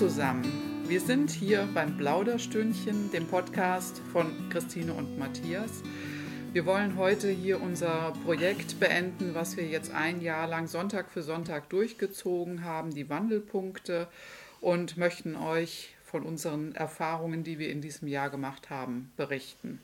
Zusammen. Wir sind hier beim Plauderstündchen, dem Podcast von Christine und Matthias. Wir wollen heute hier unser Projekt beenden, was wir jetzt ein Jahr lang Sonntag für Sonntag durchgezogen haben, die Wandelpunkte, und möchten euch von unseren Erfahrungen, die wir in diesem Jahr gemacht haben, berichten.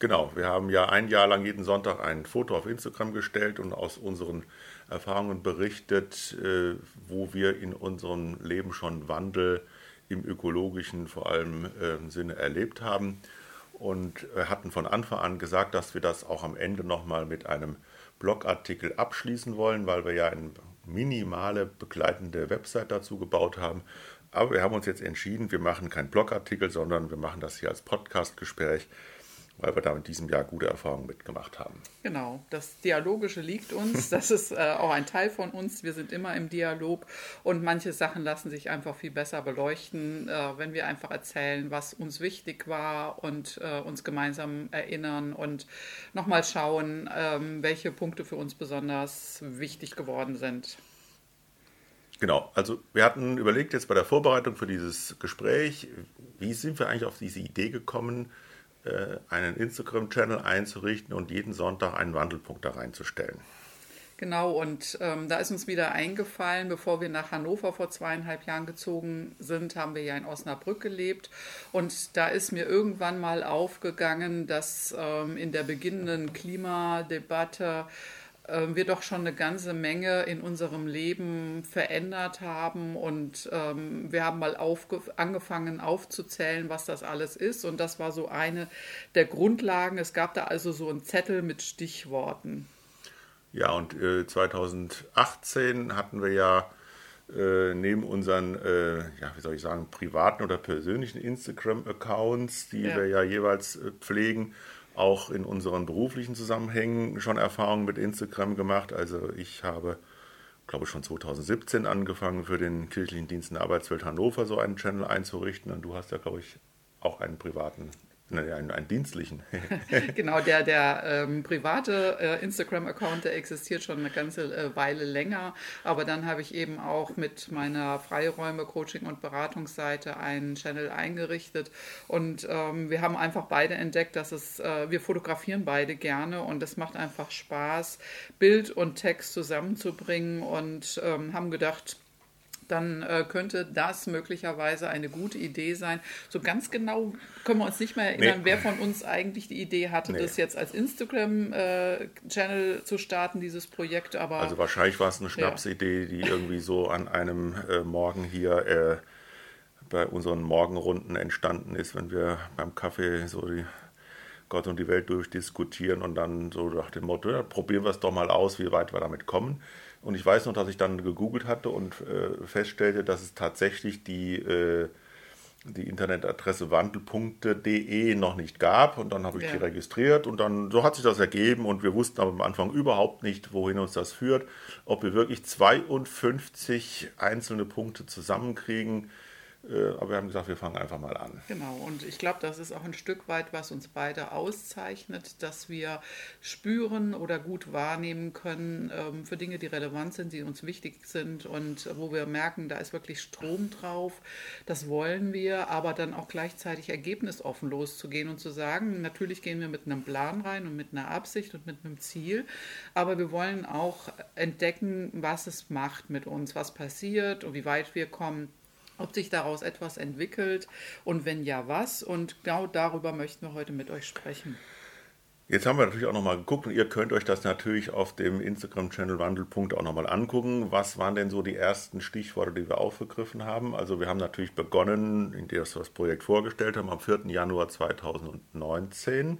Genau, wir haben ja ein Jahr lang jeden Sonntag ein Foto auf Instagram gestellt und aus unseren Erfahrungen berichtet, äh, wo wir in unserem Leben schon Wandel im ökologischen vor allem äh, Sinne erlebt haben und hatten von Anfang an gesagt, dass wir das auch am Ende nochmal mit einem Blogartikel abschließen wollen, weil wir ja eine minimale begleitende Website dazu gebaut haben. Aber wir haben uns jetzt entschieden, wir machen keinen Blogartikel, sondern wir machen das hier als Podcastgespräch weil wir da in diesem Jahr gute Erfahrungen mitgemacht haben. Genau, das Dialogische liegt uns, das ist äh, auch ein Teil von uns. Wir sind immer im Dialog und manche Sachen lassen sich einfach viel besser beleuchten, äh, wenn wir einfach erzählen, was uns wichtig war und äh, uns gemeinsam erinnern und nochmal schauen, ähm, welche Punkte für uns besonders wichtig geworden sind. Genau, also wir hatten überlegt jetzt bei der Vorbereitung für dieses Gespräch, wie sind wir eigentlich auf diese Idee gekommen, einen Instagram-Channel einzurichten und jeden Sonntag einen Wandelpunkt da reinzustellen. Genau, und ähm, da ist uns wieder eingefallen, bevor wir nach Hannover vor zweieinhalb Jahren gezogen sind, haben wir ja in Osnabrück gelebt. Und da ist mir irgendwann mal aufgegangen, dass ähm, in der beginnenden Klimadebatte wir doch schon eine ganze Menge in unserem Leben verändert haben und ähm, wir haben mal angefangen aufzuzählen, was das alles ist und das war so eine der Grundlagen. Es gab da also so einen Zettel mit Stichworten. Ja, und äh, 2018 hatten wir ja äh, neben unseren, äh, ja, wie soll ich sagen, privaten oder persönlichen Instagram-Accounts, die ja. wir ja jeweils äh, pflegen, auch in unseren beruflichen Zusammenhängen schon Erfahrungen mit Instagram gemacht. Also ich habe, glaube ich, schon 2017 angefangen, für den kirchlichen Dienst in der Arbeitswelt Hannover so einen Channel einzurichten. Und du hast ja, glaube ich, auch einen privaten einen, einen dienstlichen. genau, der, der ähm, private äh, Instagram-Account, der existiert schon eine ganze äh, Weile länger. Aber dann habe ich eben auch mit meiner Freiräume-Coaching- und Beratungsseite einen Channel eingerichtet. Und ähm, wir haben einfach beide entdeckt, dass es, äh, wir fotografieren beide gerne und es macht einfach Spaß, Bild und Text zusammenzubringen und ähm, haben gedacht, dann äh, könnte das möglicherweise eine gute Idee sein. So ganz genau können wir uns nicht mehr erinnern, nee. wer von uns eigentlich die Idee hatte, nee. das jetzt als Instagram-Channel äh, zu starten, dieses Projekt. Aber also wahrscheinlich war es eine Schnapsidee, ja. die irgendwie so an einem äh, Morgen hier äh, bei unseren Morgenrunden entstanden ist, wenn wir beim Kaffee so die Gott und die Welt durchdiskutieren und dann so nach dem Motto, ja, probieren wir es doch mal aus, wie weit wir damit kommen. Und ich weiß noch, dass ich dann gegoogelt hatte und äh, feststellte, dass es tatsächlich die, äh, die Internetadresse wandelpunkte.de noch nicht gab. Und dann habe ich ja. die registriert und dann so hat sich das ergeben und wir wussten am Anfang überhaupt nicht, wohin uns das führt. Ob wir wirklich 52 einzelne Punkte zusammenkriegen aber wir haben gesagt, wir fangen einfach mal an. Genau, und ich glaube, das ist auch ein Stück weit, was uns beide auszeichnet, dass wir spüren oder gut wahrnehmen können ähm, für Dinge, die relevant sind, die uns wichtig sind und wo wir merken, da ist wirklich Strom drauf. Das wollen wir, aber dann auch gleichzeitig ergebnisoffen loszugehen und zu sagen, natürlich gehen wir mit einem Plan rein und mit einer Absicht und mit einem Ziel, aber wir wollen auch entdecken, was es macht mit uns, was passiert und wie weit wir kommen ob sich daraus etwas entwickelt und wenn ja, was. Und genau darüber möchten wir heute mit euch sprechen. Jetzt haben wir natürlich auch nochmal geguckt und ihr könnt euch das natürlich auf dem Instagram-Channel Wandelpunkt auch nochmal angucken. Was waren denn so die ersten Stichworte, die wir aufgegriffen haben? Also wir haben natürlich begonnen, indem wir das Projekt vorgestellt haben, am 4. Januar 2019.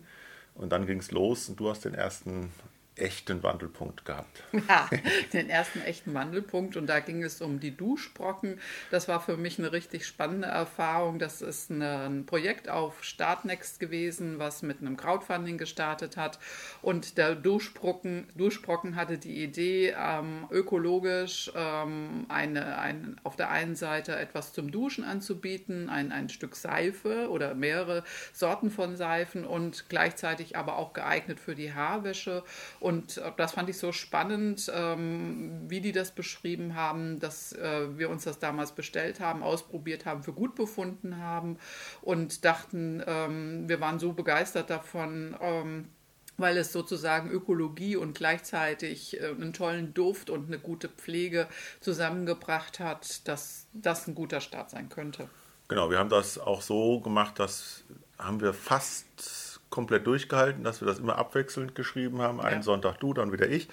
Und dann ging es los und du hast den ersten echten Wandelpunkt gehabt. Ja, den ersten echten Wandelpunkt und da ging es um die Duschbrocken. Das war für mich eine richtig spannende Erfahrung. Das ist ein Projekt auf Startnext gewesen, was mit einem Crowdfunding gestartet hat und der Duschbrocken, Duschbrocken hatte die Idee, ähm, ökologisch ähm, eine, ein, auf der einen Seite etwas zum Duschen anzubieten, ein, ein Stück Seife oder mehrere Sorten von Seifen und gleichzeitig aber auch geeignet für die Haarwäsche Und das fand ich so spannend, ähm, wie die das beschrieben haben, dass äh, wir uns das damals bestellt haben, ausprobiert haben, für gut befunden haben und dachten, ähm, wir waren so begeistert davon ähm, weil es sozusagen Ökologie und gleichzeitig äh, einen tollen Duft und eine gute Pflege zusammengebracht hat, dass das ein guter Start sein könnte. Genau, wir haben das auch so gemacht, dass haben wir fast komplett durchgehalten, dass wir das immer abwechselnd geschrieben haben. Einen ja. Sonntag du, dann wieder ich.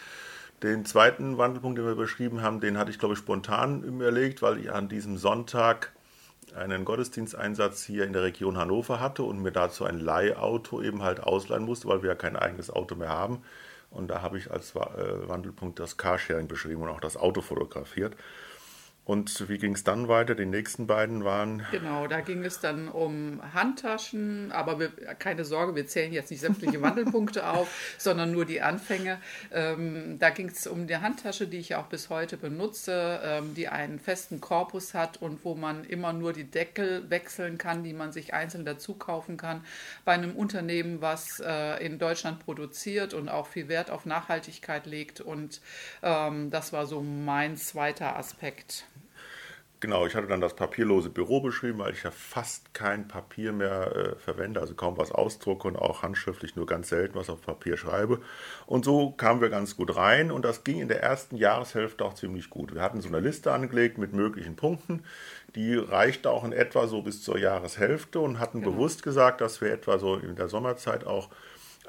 Den zweiten Wandelpunkt, den wir beschrieben haben, den hatte ich, glaube ich, spontan überlegt, weil ich an diesem Sonntag einen Gottesdiensteinsatz hier in der Region Hannover hatte und mir dazu ein Leihauto eben halt ausleihen musste, weil wir ja kein eigenes Auto mehr haben. Und da habe ich als äh, Wandelpunkt das Carsharing beschrieben und auch das Auto fotografiert. Und wie ging es dann weiter? Die nächsten beiden waren. Genau, da ging es dann um Handtaschen, aber wir, keine Sorge, wir zählen jetzt nicht sämtliche Wandelpunkte auf, sondern nur die Anfänge. Ähm, da ging es um die Handtasche, die ich auch bis heute benutze, ähm, die einen festen Korpus hat und wo man immer nur die Deckel wechseln kann, die man sich einzeln dazu kaufen kann. Bei einem Unternehmen, was äh, in Deutschland produziert und auch viel Wert auf Nachhaltigkeit legt. Und ähm, das war so mein zweiter Aspekt. Genau, ich hatte dann das papierlose Büro beschrieben, weil ich ja fast kein Papier mehr äh, verwende, also kaum was ausdrucke und auch handschriftlich nur ganz selten was auf Papier schreibe. Und so kamen wir ganz gut rein und das ging in der ersten Jahreshälfte auch ziemlich gut. Wir hatten so eine Liste angelegt mit möglichen Punkten, die reichte auch in etwa so bis zur Jahreshälfte und hatten genau. bewusst gesagt, dass wir etwa so in der Sommerzeit auch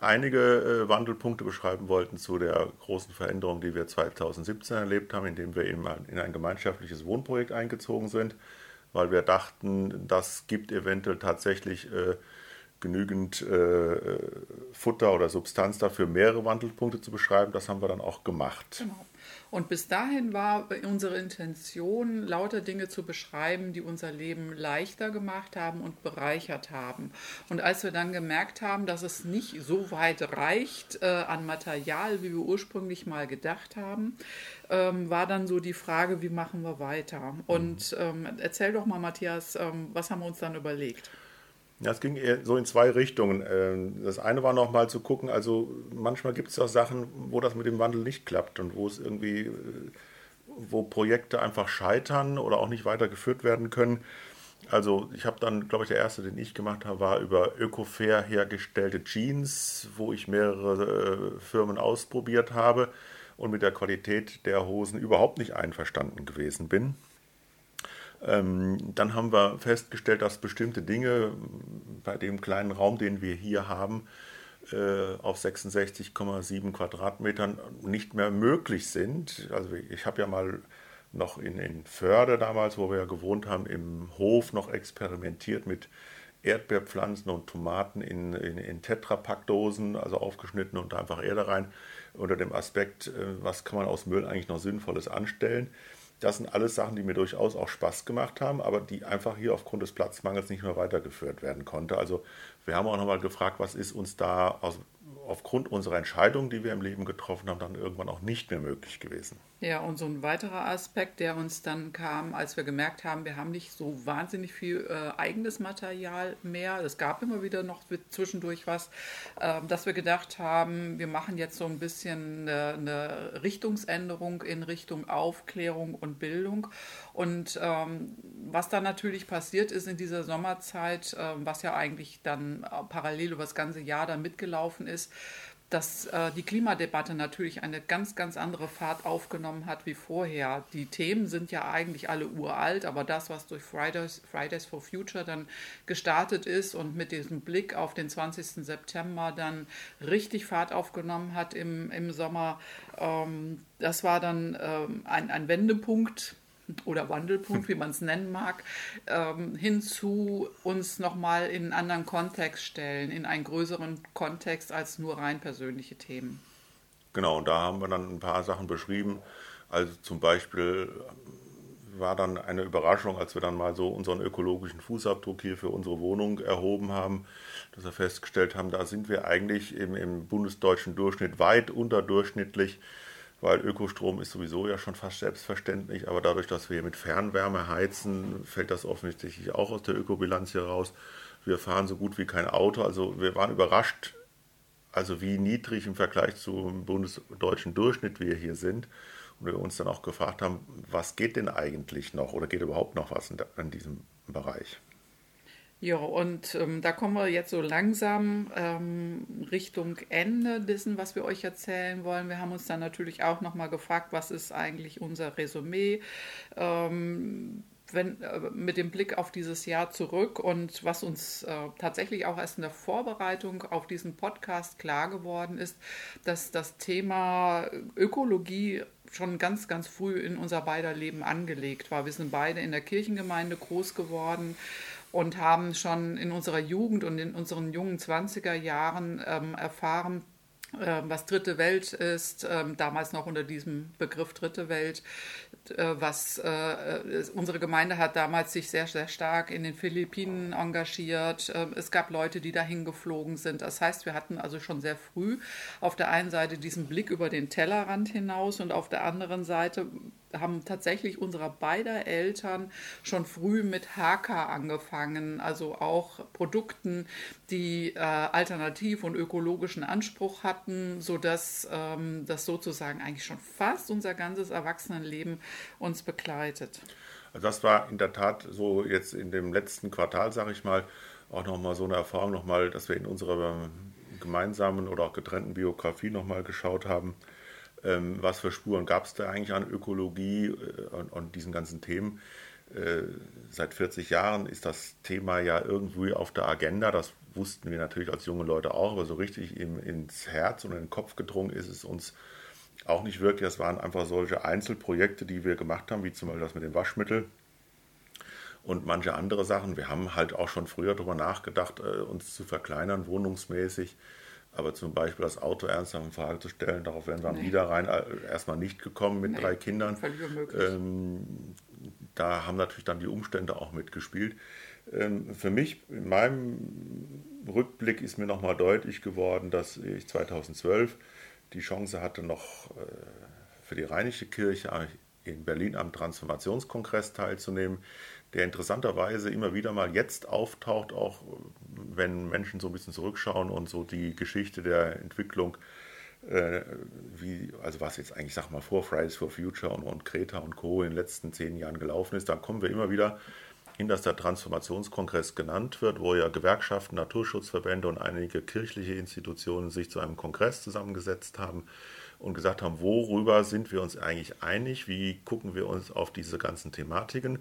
einige äh, Wandelpunkte beschreiben wollten zu der großen Veränderung, die wir 2017 erlebt haben, indem wir eben in ein gemeinschaftliches Wohnprojekt eingezogen sind, weil wir dachten, das gibt eventuell tatsächlich äh, genügend äh, Futter oder Substanz dafür, mehrere Wandelpunkte zu beschreiben. Das haben wir dann auch gemacht. Genau. Und bis dahin war unsere Intention, lauter Dinge zu beschreiben, die unser Leben leichter gemacht haben und bereichert haben. Und als wir dann gemerkt haben, dass es nicht so weit reicht äh, an Material, wie wir ursprünglich mal gedacht haben, ähm, war dann so die Frage, wie machen wir weiter? Und ähm, erzähl doch mal, Matthias, ähm, was haben wir uns dann überlegt? Ja, es ging so in zwei Richtungen. Ähm, das eine war nochmal zu gucken, also manchmal gibt es auch Sachen, wo das mit dem Wandel nicht klappt und wo es irgendwie, äh, wo Projekte einfach scheitern oder auch nicht weitergeführt werden können. Also ich habe dann, glaube ich, der erste, den ich gemacht habe, war über Ökofair hergestellte Jeans, wo ich mehrere äh, Firmen ausprobiert habe und mit der Qualität der Hosen überhaupt nicht einverstanden gewesen bin. Ähm, dann haben wir festgestellt, dass bestimmte Dinge bei dem kleinen Raum, den wir hier haben, äh, auf 66,7 Quadratmetern nicht mehr möglich sind. Also ich habe ja mal noch in, in Förde damals, wo wir ja gewohnt haben, im Hof noch experimentiert mit Erdbeerpflanzen und Tomaten in, in, in Tetrapackdosen, also aufgeschnitten und da einfach Erde rein, unter dem Aspekt, äh, was kann man aus Müll eigentlich noch Sinnvolles anstellen. Das sind alles Sachen, die mir durchaus auch Spaß gemacht haben, aber die einfach hier aufgrund des Platzmangels nicht mehr weitergeführt werden konnte. Also wir haben auch nochmal gefragt, was ist uns da aus, aufgrund unserer Entscheidung, die wir im Leben getroffen haben, dann irgendwann auch nicht mehr möglich gewesen. Ja, und so ein weiterer Aspekt, der uns dann kam, als wir gemerkt haben, wir haben nicht so wahnsinnig viel äh, eigenes Material mehr. Es gab immer wieder noch zwischendurch was, äh, dass wir gedacht haben, wir machen jetzt so ein bisschen eine, eine Richtungsänderung in Richtung Aufklärung und Bildung. Und ähm, was dann natürlich passiert ist in dieser Sommerzeit, äh, was ja eigentlich dann parallel über das ganze Jahr dann mitgelaufen ist, dass äh, die Klimadebatte natürlich eine ganz, ganz andere Fahrt aufgenommen hat wie vorher. Die Themen sind ja eigentlich alle uralt, aber das, was durch Fridays, Fridays for Future dann gestartet ist und mit diesem Blick auf den 20. September dann richtig Fahrt aufgenommen hat im, im Sommer, ähm, das war dann ähm, ein, ein Wendepunkt oder Wandelpunkt, wie man es nennen mag, ähm, hinzu uns nochmal in einen anderen Kontext stellen, in einen größeren Kontext als nur rein persönliche Themen. Genau, und da haben wir dann ein paar Sachen beschrieben. Also zum Beispiel war dann eine Überraschung, als wir dann mal so unseren ökologischen Fußabdruck hier für unsere Wohnung erhoben haben, dass wir festgestellt haben, da sind wir eigentlich im, im bundesdeutschen Durchschnitt weit unterdurchschnittlich weil Ökostrom ist sowieso ja schon fast selbstverständlich, aber dadurch, dass wir hier mit Fernwärme heizen, fällt das offensichtlich auch aus der Ökobilanz hier raus. Wir fahren so gut wie kein Auto, also wir waren überrascht, also wie niedrig im Vergleich zum bundesdeutschen Durchschnitt wir hier sind. Und wir uns dann auch gefragt haben, was geht denn eigentlich noch oder geht überhaupt noch was in diesem Bereich? Ja, und ähm, da kommen wir jetzt so langsam ähm, Richtung Ende dessen, was wir euch erzählen wollen. Wir haben uns dann natürlich auch nochmal gefragt, was ist eigentlich unser Resümee? Ähm, wenn, äh, mit dem Blick auf dieses Jahr zurück und was uns äh, tatsächlich auch erst in der Vorbereitung auf diesen Podcast klar geworden ist, dass das Thema Ökologie schon ganz, ganz früh in unser beider Leben angelegt war. Wir sind beide in der Kirchengemeinde groß geworden und haben schon in unserer Jugend und in unseren jungen 20er Jahren ähm, erfahren, äh, was Dritte Welt ist, äh, damals noch unter diesem Begriff Dritte Welt, äh, was äh, unsere Gemeinde hat damals sich sehr, sehr stark in den Philippinen engagiert. Ähm, es gab Leute, die dahin geflogen sind. Das heißt, wir hatten also schon sehr früh auf der einen Seite diesen Blick über den Tellerrand hinaus und auf der anderen Seite haben tatsächlich unsere beider Eltern schon früh mit HK angefangen, also auch Produkten, die äh, alternativ und ökologischen Anspruch hatten, sodass ähm, das sozusagen eigentlich schon fast unser ganzes Erwachsenenleben uns begleitet. Also das war in der Tat so jetzt in dem letzten Quartal, sage ich mal, auch nochmal so eine Erfahrung, nochmal, dass wir in unserer gemeinsamen oder auch getrennten Biografie nochmal geschaut haben, ähm, was für Spuren gab es da eigentlich an Ökologie äh, und, und, diesen ganzen Themen. Äh, seit 40 Jahren ist das Thema ja irgendwie auf der Agenda. Das wussten wir natürlich als junge Leute auch, aber so richtig im, ins Herz und in den Kopf gedrungen ist es uns auch nicht wirklich. Das waren einfach solche Einzelprojekte, die wir gemacht haben, wie zum Beispiel das mit dem Waschmittel und manche andere Sachen. Wir haben halt auch schon früher darüber nachgedacht, äh, uns zu verkleinern, wohnungsmäßig. Aber zum Beispiel das Auto ernsthaft in Frage zu stellen, darauf wären wir nee. wieder rein äh, erstmal nicht gekommen mit nee, drei Kindern. Völlig unmöglich. Ähm, da haben natürlich dann die Umstände auch mitgespielt. Ähm, für mich, in meinem Rückblick ist mir nochmal deutlich geworden, dass ich 2012 die Chance hatte, noch äh, für die Rheinische Kirche in Berlin am Transformationskongress teilzunehmen der interessanterweise immer wieder mal jetzt auftaucht, auch wenn Menschen so ein bisschen zurückschauen und so die Geschichte der Entwicklung, äh, wie, also was jetzt eigentlich, sag mal, vor Fridays for Future und, und Kreta und Co. in den letzten zehn Jahren gelaufen ist, dann kommen wir immer wieder hin, dass der Transformationskongress genannt wird, wo ja Gewerkschaften, Naturschutzverbände und einige kirchliche Institutionen sich zu einem Kongress zusammengesetzt haben und gesagt haben, worüber sind wir uns eigentlich einig, wie gucken wir uns auf diese ganzen Thematiken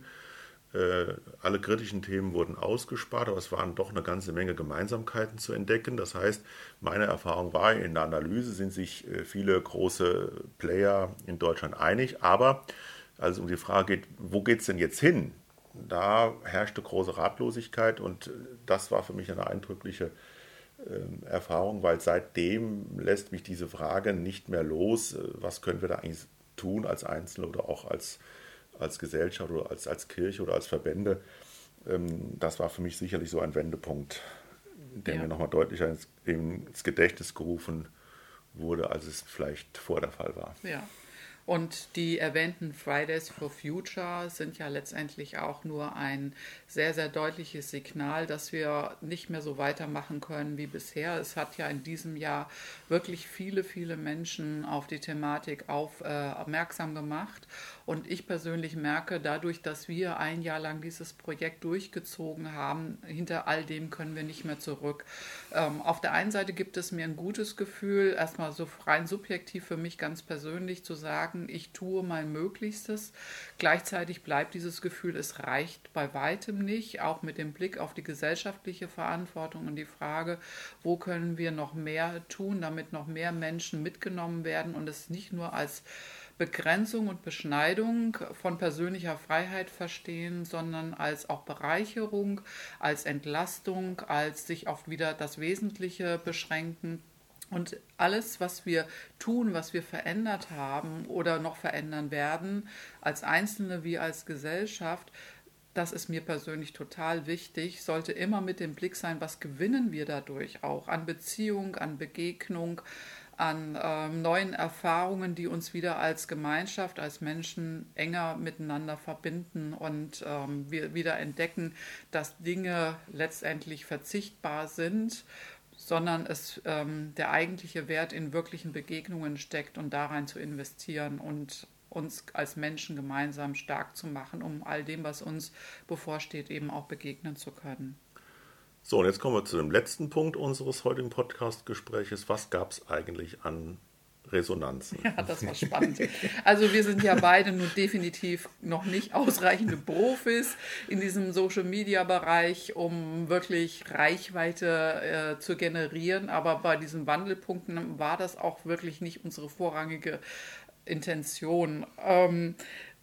äh, alle kritischen Themen wurden ausgespart, aber es waren doch eine ganze Menge Gemeinsamkeiten zu entdecken. Das heißt, meine Erfahrung war, in der Analyse sind sich äh, viele große Player in Deutschland einig, aber als es um die Frage geht, wo geht es denn jetzt hin? Da herrschte große Ratlosigkeit und äh, das war für mich eine eindrückliche Erfahrung, weil seitdem lässt mich diese Frage nicht mehr los, was können wir da eigentlich tun als Einzelne oder auch als als Gesellschaft oder als, als Kirche oder als Verbände. Ähm, das war für mich sicherlich so ein Wendepunkt, der ja. mir nochmal deutlicher ins, ins Gedächtnis gerufen wurde, als es vielleicht vor der Fall war. Ja. Und die erwähnten Fridays for Future sind ja letztendlich auch nur ein sehr, sehr deutliches Signal, dass wir nicht mehr so weitermachen können wie bisher. Es hat ja in diesem Jahr wirklich viele, viele Menschen auf die Thematik aufmerksam äh, gemacht. Und ich persönlich merke, dadurch, dass wir ein Jahr lang dieses Projekt durchgezogen haben, hinter all dem können wir nicht mehr zurück. Ähm, auf der einen Seite gibt es mir ein gutes Gefühl, erstmal so rein subjektiv für mich ganz persönlich zu sagen, ich tue mein Möglichstes. Gleichzeitig bleibt dieses Gefühl, es reicht bei weitem nicht, auch mit dem Blick auf die gesellschaftliche Verantwortung und die Frage, wo können wir noch mehr tun, damit noch mehr Menschen mitgenommen werden und es nicht nur als Begrenzung und Beschneidung von persönlicher Freiheit verstehen, sondern als auch Bereicherung, als Entlastung, als sich auf wieder das Wesentliche beschränken. Und alles, was wir tun, was wir verändert haben oder noch verändern werden, als Einzelne wie als Gesellschaft, das ist mir persönlich total wichtig, sollte immer mit dem Blick sein, was gewinnen wir dadurch auch an Beziehung, an Begegnung, an ähm, neuen Erfahrungen, die uns wieder als Gemeinschaft, als Menschen enger miteinander verbinden und ähm, wir wieder entdecken, dass Dinge letztendlich verzichtbar sind sondern es, ähm, der eigentliche Wert in wirklichen Begegnungen steckt und da rein zu investieren und uns als Menschen gemeinsam stark zu machen, um all dem, was uns bevorsteht, eben auch begegnen zu können. So, und jetzt kommen wir zu dem letzten Punkt unseres heutigen Podcast-Gespräches. Was gab es eigentlich an Resonanzen? Ja, das war spannend. Also wir sind ja beide nun definitiv noch nicht ausreichende Profis in diesem Social-Media-Bereich, um wirklich Reichweite äh, zu generieren. Aber bei diesen Wandelpunkten war das auch wirklich nicht unsere vorrangige Intention. Ähm,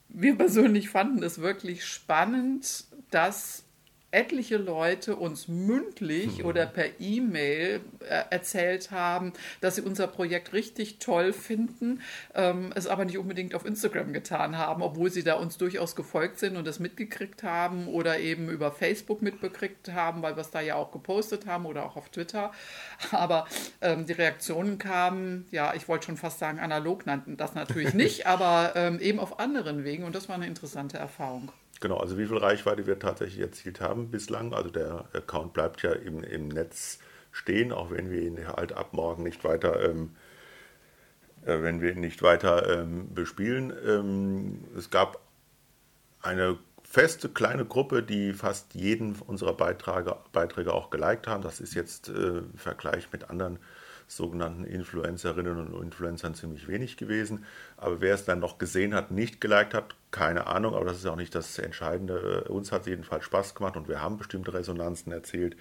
wir persönlich fanden es wirklich spannend, dass etliche Leute uns mündlich mhm. oder per E-Mail äh, erzählt haben, dass sie unser Projekt richtig toll finden, ähm, es aber nicht unbedingt auf Instagram getan haben, obwohl sie da uns durchaus gefolgt sind und es mitgekriegt haben oder eben über Facebook mitbekriegt haben, weil wir es da ja auch gepostet haben oder auch auf Twitter. Aber ähm, die Reaktionen kamen, ja, ich wollte schon fast sagen, analog nannten das natürlich nicht, aber ähm, eben auf anderen Wegen und das war eine interessante Erfahrung. Genau, also wie viel Reichweite wir tatsächlich erzielt haben bislang. Also der Account bleibt ja im, im Netz stehen, auch wenn wir ihn halt ab morgen nicht weiter, ähm, äh, wenn wir ihn nicht weiter ähm, bespielen. Ähm, es gab eine feste kleine Gruppe, die fast jeden unserer Beiträge, Beiträge auch geliked haben. Das ist jetzt äh, im Vergleich mit anderen sogenannten Influencerinnen und Influencern ziemlich wenig gewesen. Aber wer es dann noch gesehen hat, nicht geliked hat, keine Ahnung, aber das ist auch nicht das Entscheidende. Uns hat es jedenfalls Spaß gemacht und wir haben bestimmte Resonanzen erzielt.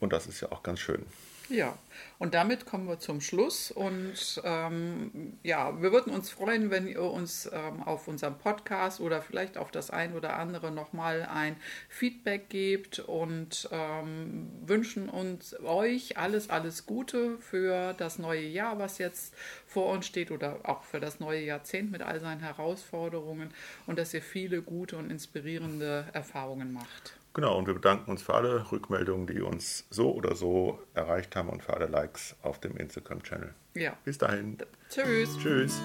Und das ist ja auch ganz schön. Ja, und damit kommen wir zum Schluss. Und ähm, ja, wir würden uns freuen, wenn ihr uns ähm, auf unserem Podcast oder vielleicht auf das ein oder andere nochmal ein Feedback gebt und ähm, wünschen uns euch alles, alles Gute für das neue Jahr, was jetzt vor uns steht oder auch für das neue Jahrzehnt mit all seinen Herausforderungen und dass ihr viele gute und inspirierende Erfahrungen macht. Genau, und wir bedanken uns für alle Rückmeldungen, die uns so oder so erreicht haben und für alle Likes auf dem Instagram-Channel. Ja. Bis dahin. Tschüss. Tschüss.